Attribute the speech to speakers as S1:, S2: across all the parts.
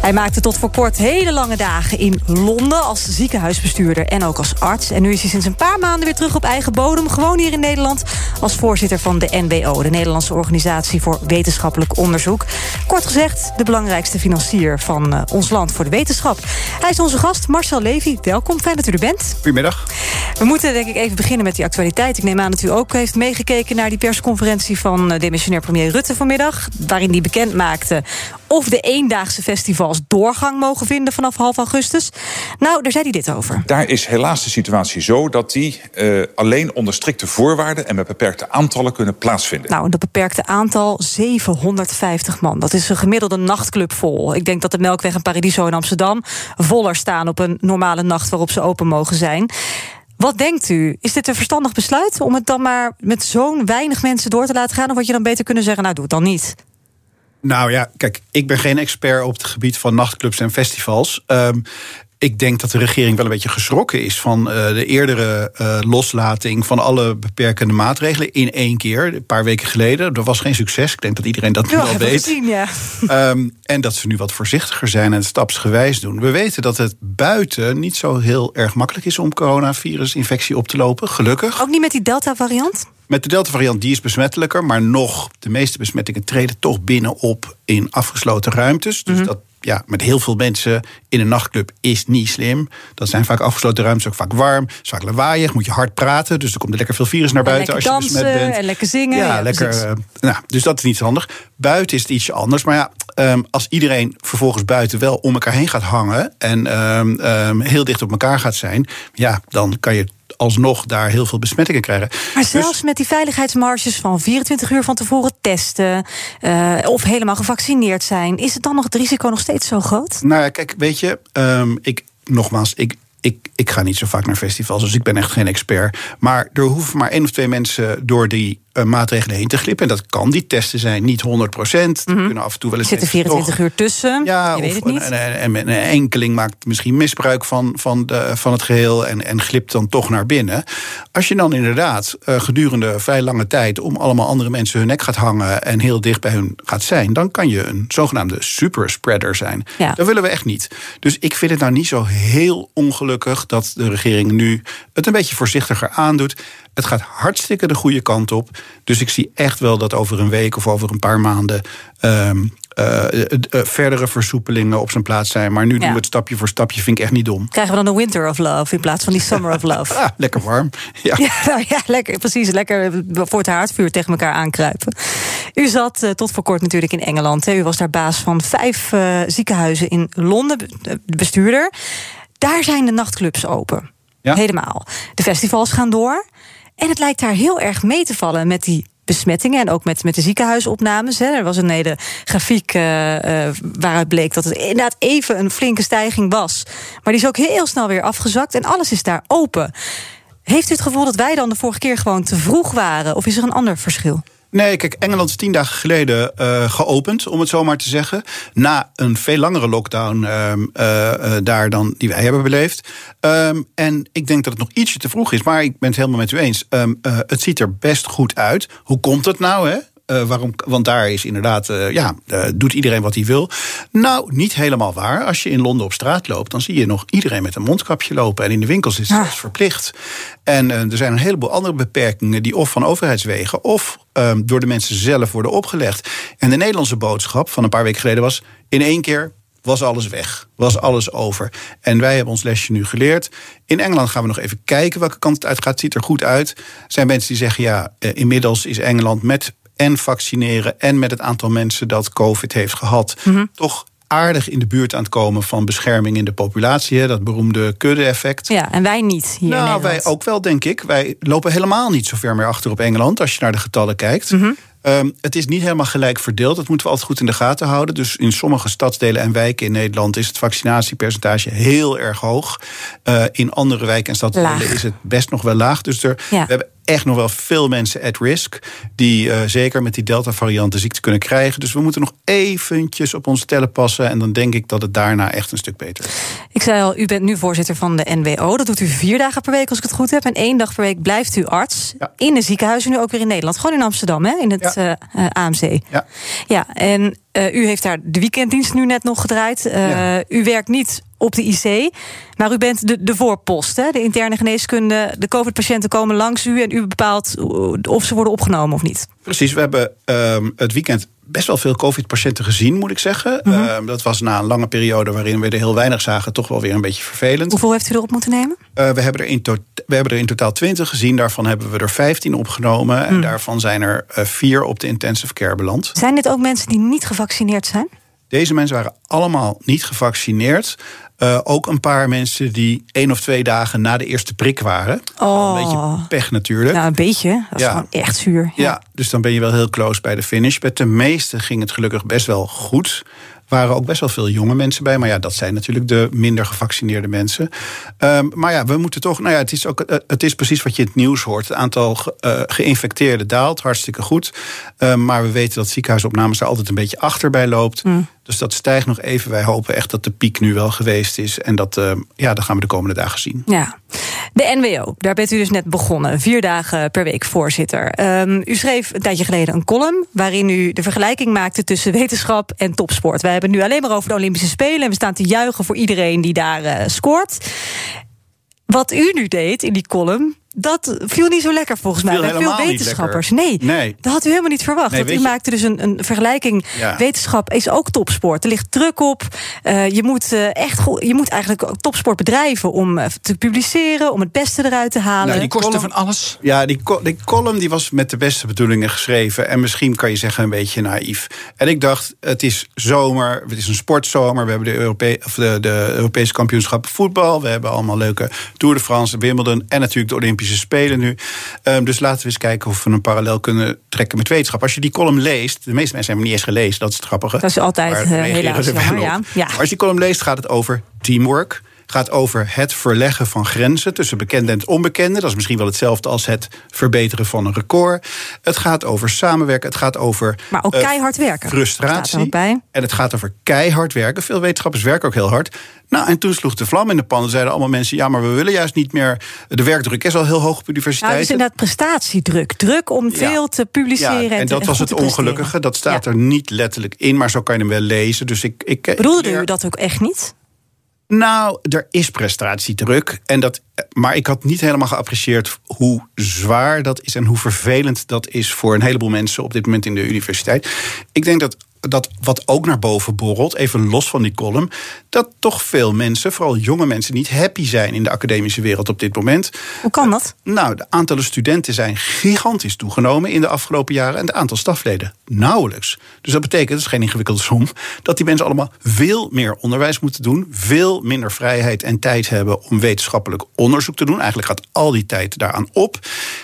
S1: Hij maakte tot voor kort hele lange dagen in Londen als ziekenhuisbestuurder en ook als arts. En nu is hij sinds een paar maanden weer terug op eigen bodem, gewoon hier in Nederland, als voorzitter van de NWO, de Nederlandse Organisatie voor Wetenschappelijk Onderzoek. Kort gezegd, de belangrijkste financier van uh, ons land voor de wetenschap. Hij is onze gast, Marcel Levy. Welkom, fijn dat u er bent.
S2: Goedemiddag.
S1: We moeten denk ik even beginnen met die actualiteit. Ik neem aan dat u ook heeft meegekeken naar die persconferentie van uh, demissionair premier Rutte vanmiddag, waarin hij bekend maakte of de eendaagse festivals doorgang mogen vinden vanaf half augustus. Nou, daar zei hij dit over.
S2: Daar is helaas de situatie zo dat die uh, alleen onder strikte voorwaarden en met beperkte aantallen kunnen plaatsvinden.
S1: Nou, dat beperkte aantal 750 man. Dat is een gemiddelde nachtclub vol. Ik denk dat de Melkweg en Paradiso in Amsterdam voller staan op een normale nacht waarop ze open mogen zijn. Wat denkt u? Is dit een verstandig besluit om het dan maar met zo'n weinig mensen door te laten gaan? Of had je dan beter kunnen zeggen, nou doe het dan niet?
S3: Nou ja, kijk, ik ben geen expert op het gebied van nachtclubs en festivals. Um, ik denk dat de regering wel een beetje geschrokken is van uh, de eerdere uh, loslating van alle beperkende maatregelen in één keer, een paar weken geleden. Dat was geen succes. Ik denk dat iedereen dat nu
S1: ja,
S3: wel weet.
S1: Gezien, ja.
S3: um, en dat ze nu wat voorzichtiger zijn en het stapsgewijs doen. We weten dat het buiten niet zo heel erg makkelijk is om coronavirusinfectie op te lopen, gelukkig.
S1: Ook niet met die Delta-variant?
S3: Met de Delta-variant, die is besmettelijker, maar nog, de meeste besmettingen treden toch binnen op in afgesloten ruimtes. Dus mm -hmm. dat ja, met heel veel mensen in een nachtclub is niet slim. Dat zijn vaak afgesloten ruimtes, ook vaak warm, vaak lawaaiig, moet je hard praten. Dus er komt er lekker veel virus naar buiten als je
S1: dansen,
S3: besmet bent.
S1: En lekker zingen.
S3: Ja,
S1: ja
S3: lekker. Uh, nou, dus dat is niet zo handig. Buiten is het ietsje anders. Maar ja, um, als iedereen vervolgens buiten wel om elkaar heen gaat hangen en um, um, heel dicht op elkaar gaat zijn, ja, dan kan je alsnog daar heel veel besmettingen krijgen.
S1: Maar zelfs dus, met die veiligheidsmarges van 24 uur van tevoren testen... Uh, of helemaal gevaccineerd zijn... is het dan nog het risico nog steeds zo groot?
S3: Nou ja, kijk, weet je, um, ik, nogmaals... ik ik, ik ga niet zo vaak naar festivals, dus ik ben echt geen expert. Maar er hoeven maar één of twee mensen door die maatregelen heen te glippen. En dat kan. Die testen zijn niet 100 procent.
S1: Mm -hmm.
S3: kunnen af en toe wel eens.
S1: Zitten 24
S3: toch,
S1: uur tussen.
S3: Ja,
S1: je weet
S3: of
S1: het niet.
S3: Een, een, een, enkeling maakt misschien misbruik van, van, de, van het geheel. En, en glipt dan toch naar binnen. Als je dan inderdaad uh, gedurende vrij lange tijd. om allemaal andere mensen hun nek gaat hangen. en heel dicht bij hun gaat zijn. dan kan je een zogenaamde superspreader zijn.
S1: Ja.
S3: Dat willen we echt niet. Dus ik vind het nou niet zo heel ongelukkig. dat de regering nu het een beetje voorzichtiger aandoet. Het gaat hartstikke de goede kant op. Dus ik zie echt wel dat over een week of over een paar maanden. Um, uh, uh, verdere versoepelingen op zijn plaats zijn. Maar nu ja. doen we het stapje voor stapje, vind ik echt niet dom.
S1: Krijgen we dan een winter of love in plaats van die summer of love?
S3: ah, lekker warm. Ja.
S1: Ja, nou ja, lekker, precies. Lekker voor het haardvuur tegen elkaar aankruipen. U zat uh, tot voor kort natuurlijk in Engeland. Hè. U was daar baas van vijf ziekenhuizen in Londen, de bestuurder. Daar zijn de nachtclubs open.
S3: Ja?
S1: Helemaal. De festivals gaan door. En het lijkt daar heel erg mee te vallen met die besmettingen en ook met, met de ziekenhuisopnames. Hè. Er was een hele grafiek uh, uh, waaruit bleek dat het inderdaad even een flinke stijging was. Maar die is ook heel snel weer afgezakt en alles is daar open. Heeft u het gevoel dat wij dan de vorige keer gewoon te vroeg waren? Of is er een ander verschil?
S3: Nee, kijk, Engeland is tien dagen geleden uh, geopend, om het zo maar te zeggen. Na een veel langere lockdown uh, uh, daar dan die wij hebben beleefd. Um, en ik denk dat het nog ietsje te vroeg is, maar ik ben het helemaal met u eens. Um, het ziet er best goed uit. Hoe komt het nou, hè? Uh, waarom, want daar is inderdaad, uh, ja, uh, doet iedereen wat hij wil. Nou, niet helemaal waar. Als je in Londen op straat loopt, dan zie je nog iedereen met een mondkapje lopen. En in de winkels is het ah. verplicht. En er zijn een heleboel andere beperkingen die of van overheidswegen of ehm, door de mensen zelf worden opgelegd. En de Nederlandse boodschap van een paar weken geleden was: in één keer was alles weg. Was alles over. En wij hebben ons lesje nu geleerd. In Engeland gaan we nog even kijken welke kant het uit gaat. Het ziet er goed uit. Er zijn mensen die zeggen: ja, inmiddels is Engeland met en vaccineren en met het aantal mensen dat COVID heeft gehad, mm -hmm. toch aardig in de buurt aan het komen van bescherming in de populatie. Hè, dat beroemde kudde-effect.
S1: Ja, en wij niet hier
S3: Nou,
S1: in
S3: wij ook wel, denk ik. Wij lopen helemaal niet zo ver meer achter op Engeland als je naar de getallen kijkt.
S1: Mm -hmm.
S3: Um, het is niet helemaal gelijk verdeeld. Dat moeten we altijd goed in de gaten houden. Dus in sommige stadsdelen en wijken in Nederland is het vaccinatiepercentage heel erg hoog. Uh, in andere wijken en stadsdelen
S1: laag.
S3: is het best nog wel laag. Dus er,
S1: ja.
S3: we hebben echt nog wel veel mensen at risk. Die uh, zeker met die Delta-variant de ziekte kunnen krijgen. Dus we moeten nog eventjes op onze tellen passen. En dan denk ik dat het daarna echt een stuk beter is.
S1: Ik zei al, u bent nu voorzitter van de NWO. Dat doet u vier dagen per week als ik het goed heb. En één dag per week blijft u arts. Ja. In de ziekenhuizen, nu ook weer in Nederland. Gewoon in Amsterdam, hè? in het ja. uh, AMC.
S3: Ja,
S1: ja en uh, u heeft daar de weekenddienst nu net nog gedraaid. U werkt niet op de IC. Maar u bent de, de voorpost, hè? de interne geneeskunde. De COVID-patiënten komen langs u en u bepaalt of ze worden opgenomen of niet.
S3: Precies, we hebben um, het weekend best wel veel COVID-patiënten gezien, moet ik zeggen. Mm -hmm. uh, dat was na een lange periode waarin we er heel weinig zagen, toch wel weer een beetje vervelend.
S1: Hoeveel heeft u erop moeten nemen?
S3: Uh, we, hebben er in we hebben er in totaal 20 gezien. Daarvan hebben we er 15 opgenomen. Mm. En daarvan zijn er uh, vier op de intensive care beland.
S1: Zijn dit ook mensen die niet gevaccineerd zijn?
S3: Deze mensen waren allemaal niet gevaccineerd. Uh, ook een paar mensen die één of twee dagen na de eerste prik waren.
S1: Oh.
S3: Een beetje pech natuurlijk.
S1: Ja, een beetje. Dat is ja. gewoon echt zuur.
S3: Ja. ja. dus dan ben je wel heel close bij de finish. Met de meeste ging het gelukkig best wel goed waren ook best wel veel jonge mensen bij. Maar ja, dat zijn natuurlijk de minder gevaccineerde mensen. Um, maar ja, we moeten toch. Nou ja, het is, ook, uh, het is precies wat je in het nieuws hoort. Het aantal uh, geïnfecteerden daalt hartstikke goed. Um, maar we weten dat ziekenhuisopnames er altijd een beetje achter bij loopt. Mm. Dus dat stijgt nog even. Wij hopen echt dat de piek nu wel geweest is. En dat, uh, ja, dat gaan we de komende dagen zien.
S1: Ja. De NWO, daar bent u dus net begonnen. Vier dagen per week voorzitter. Um, u schreef een tijdje geleden een column... waarin u de vergelijking maakte tussen wetenschap en topsport. Wij hebben nu alleen maar over de Olympische Spelen... en we staan te juichen voor iedereen die daar uh, scoort. Wat u nu deed in die column, dat viel niet zo lekker volgens mij bij veel wetenschappers. Nee,
S3: nee,
S1: dat had u helemaal niet verwacht. Nee, u je... maakte dus een, een vergelijking. Ja. Wetenschap is ook topsport. Er ligt druk op. Uh, je, moet, uh, echt je moet eigenlijk ook topsport bedrijven om uh, te publiceren, om het beste eruit te halen.
S4: Nou, die kosten column, van alles.
S3: Ja, die, die column die was met de beste bedoelingen geschreven. En misschien kan je zeggen een beetje naïef. En ik dacht, het is zomer, het is een sportzomer. We hebben de, Europe of de, de Europese kampioenschappen voetbal. We hebben allemaal leuke Tour de France, Wimbledon en natuurlijk de Olympische Spelen nu. Um, dus laten we eens kijken of we een parallel kunnen trekken met wetenschap. Als je die column leest, de meeste mensen hebben hem niet eens gelezen, dat is het grappige.
S1: Dat is altijd uh, helaas jammer, ja. ja.
S3: Maar als je die column leest, gaat het over teamwork gaat over het verleggen van grenzen tussen bekende en onbekende. Dat is misschien wel hetzelfde als het verbeteren van een record. Het gaat over samenwerken. Het gaat over.
S1: Maar ook keihard werken.
S3: Frustratie. En het gaat over keihard werken. Veel wetenschappers werken ook heel hard. Nou, en toen sloeg de vlam in de pan. zeiden allemaal mensen: ja, maar we willen juist niet meer. De werkdruk is al heel hoog op universiteiten.
S1: Nou, dus inderdaad prestatiedruk. Druk om veel te publiceren. Ja,
S3: en, dat was het ongelukkige. Dat staat ja. er niet letterlijk in, maar zo kan je hem wel lezen. Dus ik, ik,
S1: Bedoelde ik, u dat ook echt niet?
S3: Nou, er is prestatiedruk. En dat, maar ik had niet helemaal geapprecieerd hoe zwaar dat is en hoe vervelend dat is voor een heleboel mensen op dit moment in de universiteit. Ik denk dat dat wat ook naar boven borrelt, even los van die column, dat toch veel mensen, vooral jonge mensen, niet happy zijn in de academische wereld op dit moment.
S1: Hoe kan dat?
S3: Uh, nou, de aantallen studenten zijn gigantisch toegenomen in de afgelopen jaren en het aantal stafleden nauwelijks. Dus dat betekent, dat is geen ingewikkelde som, dat die mensen allemaal veel meer onderwijs moeten doen, veel minder vrijheid en tijd hebben om wetenschappelijk onderzoek te doen. Eigenlijk gaat al die tijd daaraan op.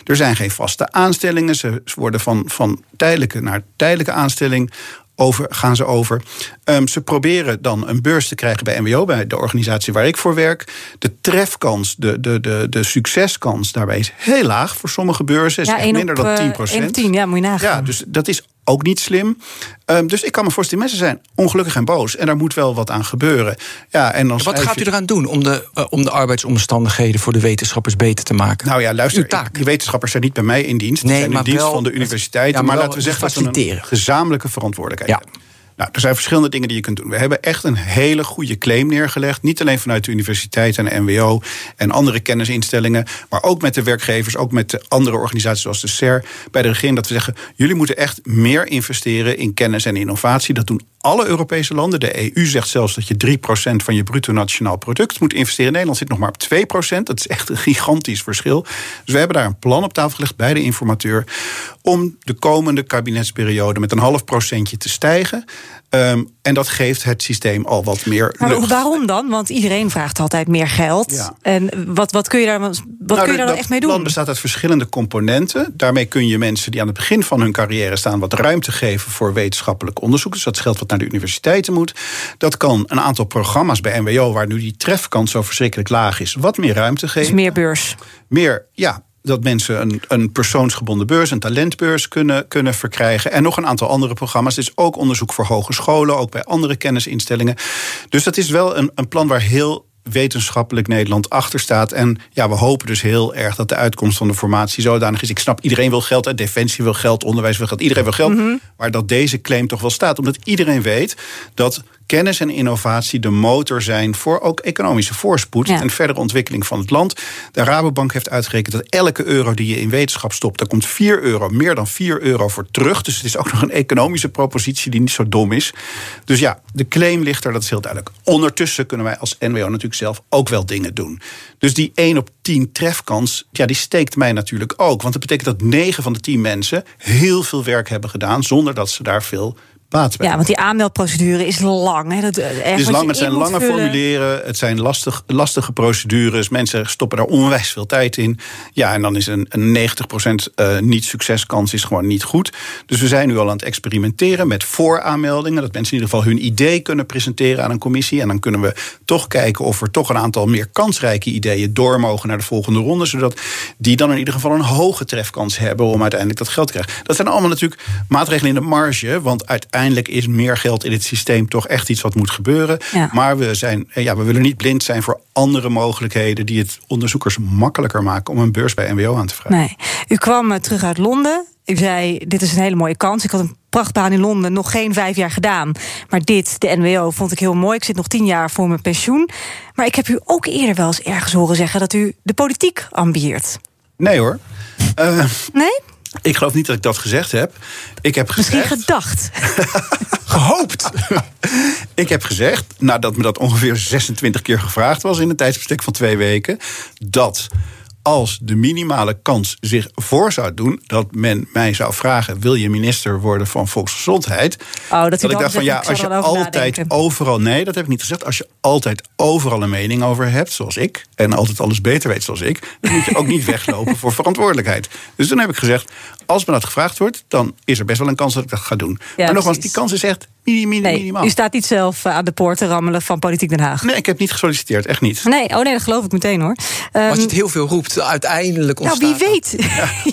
S3: Er zijn geen vaste aanstellingen, ze worden van, van tijdelijke naar tijdelijke aanstelling over, gaan ze over. Um, ze proberen dan een beurs te krijgen bij MWO, bij de organisatie waar ik voor werk. De trefkans, de, de, de, de succeskans daarbij is heel laag voor sommige beurzen. Is
S1: ja,
S3: echt minder
S1: op,
S3: dan 10
S1: procent. 10, ja, moet je nagaan.
S3: Ja, dus dat is ook niet slim. Um, dus ik kan me voorstellen, mensen zijn ongelukkig en boos. En daar moet wel wat aan gebeuren. Ja, en dan
S4: wat gaat u eraan doen om de, uh, om de arbeidsomstandigheden voor de wetenschappers beter te maken?
S3: Nou ja, luister, Uw taak. Die wetenschappers zijn niet bij mij in dienst. Nee, die zijn in dienst
S4: wel,
S3: van de universiteit.
S4: Ja, maar,
S3: laten we zeggen dat we een gezamenlijke verantwoordelijkheid ja. hebben. Nou, er zijn verschillende dingen die je kunt doen. We hebben echt een hele goede claim neergelegd. Niet alleen vanuit de universiteit en de NWO en andere kennisinstellingen. Maar ook met de werkgevers, ook met de andere organisaties zoals de SER. Bij de regering dat we zeggen: jullie moeten echt meer investeren in kennis en innovatie. Dat doen alle Europese landen. De EU zegt zelfs dat je 3% van je bruto nationaal product moet investeren. Nederland zit nog maar op 2%. Dat is echt een gigantisch verschil. Dus we hebben daar een plan op tafel gelegd bij de informateur. om de komende kabinetsperiode met een half procentje te stijgen. Um, en dat geeft het systeem al wat meer.
S1: Maar lucht. waarom dan? Want iedereen vraagt altijd meer geld. Ja. En wat, wat kun je daar, wat nou, kun je daar dan echt mee doen?
S3: Het plan bestaat uit verschillende componenten. Daarmee kun je mensen die aan het begin van hun carrière staan... wat ruimte geven voor wetenschappelijk onderzoek. Dus dat geldt wat naar de universiteiten moet. Dat kan een aantal programma's bij NWO... waar nu die trefkans zo verschrikkelijk laag is... wat meer ruimte geven.
S1: Dus meer beurs.
S3: Meer, ja, dat mensen een, een persoonsgebonden beurs, een talentbeurs kunnen, kunnen verkrijgen. En nog een aantal andere programma's. Is ook onderzoek voor hogescholen, ook bij andere kennisinstellingen. Dus dat is wel een, een plan waar heel wetenschappelijk Nederland achter staat. En ja, we hopen dus heel erg dat de uitkomst van de formatie zodanig is. Ik snap, iedereen wil geld, Defensie wil geld, onderwijs wil geld, iedereen wil geld. Mhm. Maar dat deze claim toch wel staat. Omdat iedereen weet dat kennis en innovatie de motor zijn voor ook economische voorspoed en verdere ontwikkeling van het land. De Rabobank heeft uitgerekend dat elke euro die je in wetenschap stopt, daar komt 4 euro, meer dan 4 euro voor terug. Dus het is ook nog een economische propositie die niet zo dom is. Dus ja, de claim ligt er, dat is heel duidelijk. Ondertussen kunnen wij als NWO natuurlijk zelf ook wel dingen doen. Dus die 1 op 10 trefkans, ja, die steekt mij natuurlijk ook. Want dat betekent dat 9 van de 10 mensen heel veel werk hebben gedaan zonder dat ze daar veel
S1: ja, want die aanmeldprocedure is lang. Hè? Dat,
S3: eh, het is lang, het zijn lange formulieren, het zijn lastig, lastige procedures. Mensen stoppen daar onwijs veel tijd in. Ja, en dan is een, een 90% uh, niet-succeskans is gewoon niet goed. Dus we zijn nu al aan het experimenteren met vooraanmeldingen. Dat mensen in ieder geval hun idee kunnen presenteren aan een commissie. En dan kunnen we toch kijken of er toch een aantal meer kansrijke ideeën door mogen naar de volgende ronde. Zodat die dan in ieder geval een hoge trefkans hebben om uiteindelijk dat geld te krijgen. Dat zijn allemaal natuurlijk maatregelen in de marge. Want uiteindelijk uiteindelijk is meer geld in het systeem toch echt iets wat moet gebeuren. Maar we, zijn, eh, ja, we willen niet blind zijn voor andere mogelijkheden die het onderzoekers makkelijker maken om een beurs bij NWO aan te vragen.
S1: Nee. U kwam eh, terug uit Londen. U zei: Dit is een hele mooie kans. Ik had een prachtbaan in Londen nog geen vijf jaar gedaan. Maar dit, de NWO, vond ik heel mooi. Ik zit nog tien jaar voor mijn pensioen. Maar ik heb u ook eerder wel eens ergens horen zeggen dat u de politiek ambieert.
S3: Nee hoor.
S1: Uh, nee?
S3: Ik geloof niet dat ik dat gezegd heb. Ik heb gezegd,
S1: Misschien gedacht.
S3: Gehoopt. ik heb gezegd, nadat me dat ongeveer 26 keer gevraagd was in een tijdsbestek van twee weken, dat als de minimale kans zich voor zou doen dat men mij zou vragen: wil je minister worden van Volksgezondheid?
S1: Oh, dat, dat
S3: ik dacht van ja, als je altijd overal nee, dat heb ik niet gezegd. Als je altijd overal een mening over hebt, zoals ik, en altijd alles beter weet zoals ik, dan moet je ook niet weglopen voor verantwoordelijkheid. Dus toen heb ik gezegd: als me dat gevraagd wordt, dan is er best wel een kans dat ik dat ga doen. maar nogmaals, die kans is echt minimaal.
S1: U staat niet zelf eh, aan de poort te rammelen van Politiek Den Haag.
S3: Nee, ik heb niet gesolliciteerd, echt niet.
S1: Nee, oh nee, dat geloof ik meteen hoor.
S4: Als je het ehm, heel veel roept, uiteindelijk ontstaat
S1: Nou, wie weet.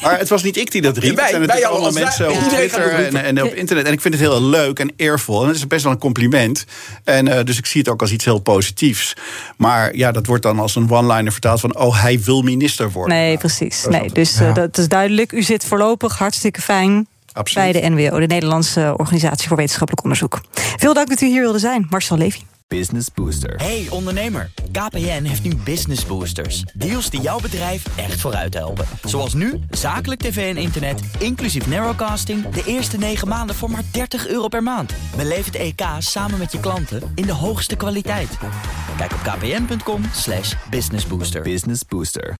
S3: maar het was niet ik die dat riep. Wij, het zijn natuurlijk allemaal mensen op Twitter en, en, op internet. En ik vind het heel leuk en eervol. En het is best wel een compliment. En uh, dus ik zie het ook als iets heel positiefs. Maar ja, dat wordt dan als een one-liner vertaald van... oh, hij wil minister worden.
S1: Nee, precies. Nee, dus uh, dat is duidelijk. U zit voorlopig hartstikke fijn Absoluut. bij de NWO, de Nederlandse Organisatie voor Wetenschappelijk Onderzoek. Veel dank dat u hier wilde zijn, Marcel Levy.
S5: Business Booster. Hey ondernemer, KPN heeft nu Business Boosters. Deals die jouw bedrijf echt vooruit helpen. Zoals nu, zakelijk tv en internet, inclusief narrowcasting... de eerste 9 maanden voor maar 30 euro per maand. Beleef het EK samen met je klanten in de hoogste kwaliteit. Kijk op kpn.com businessbooster. Business Booster.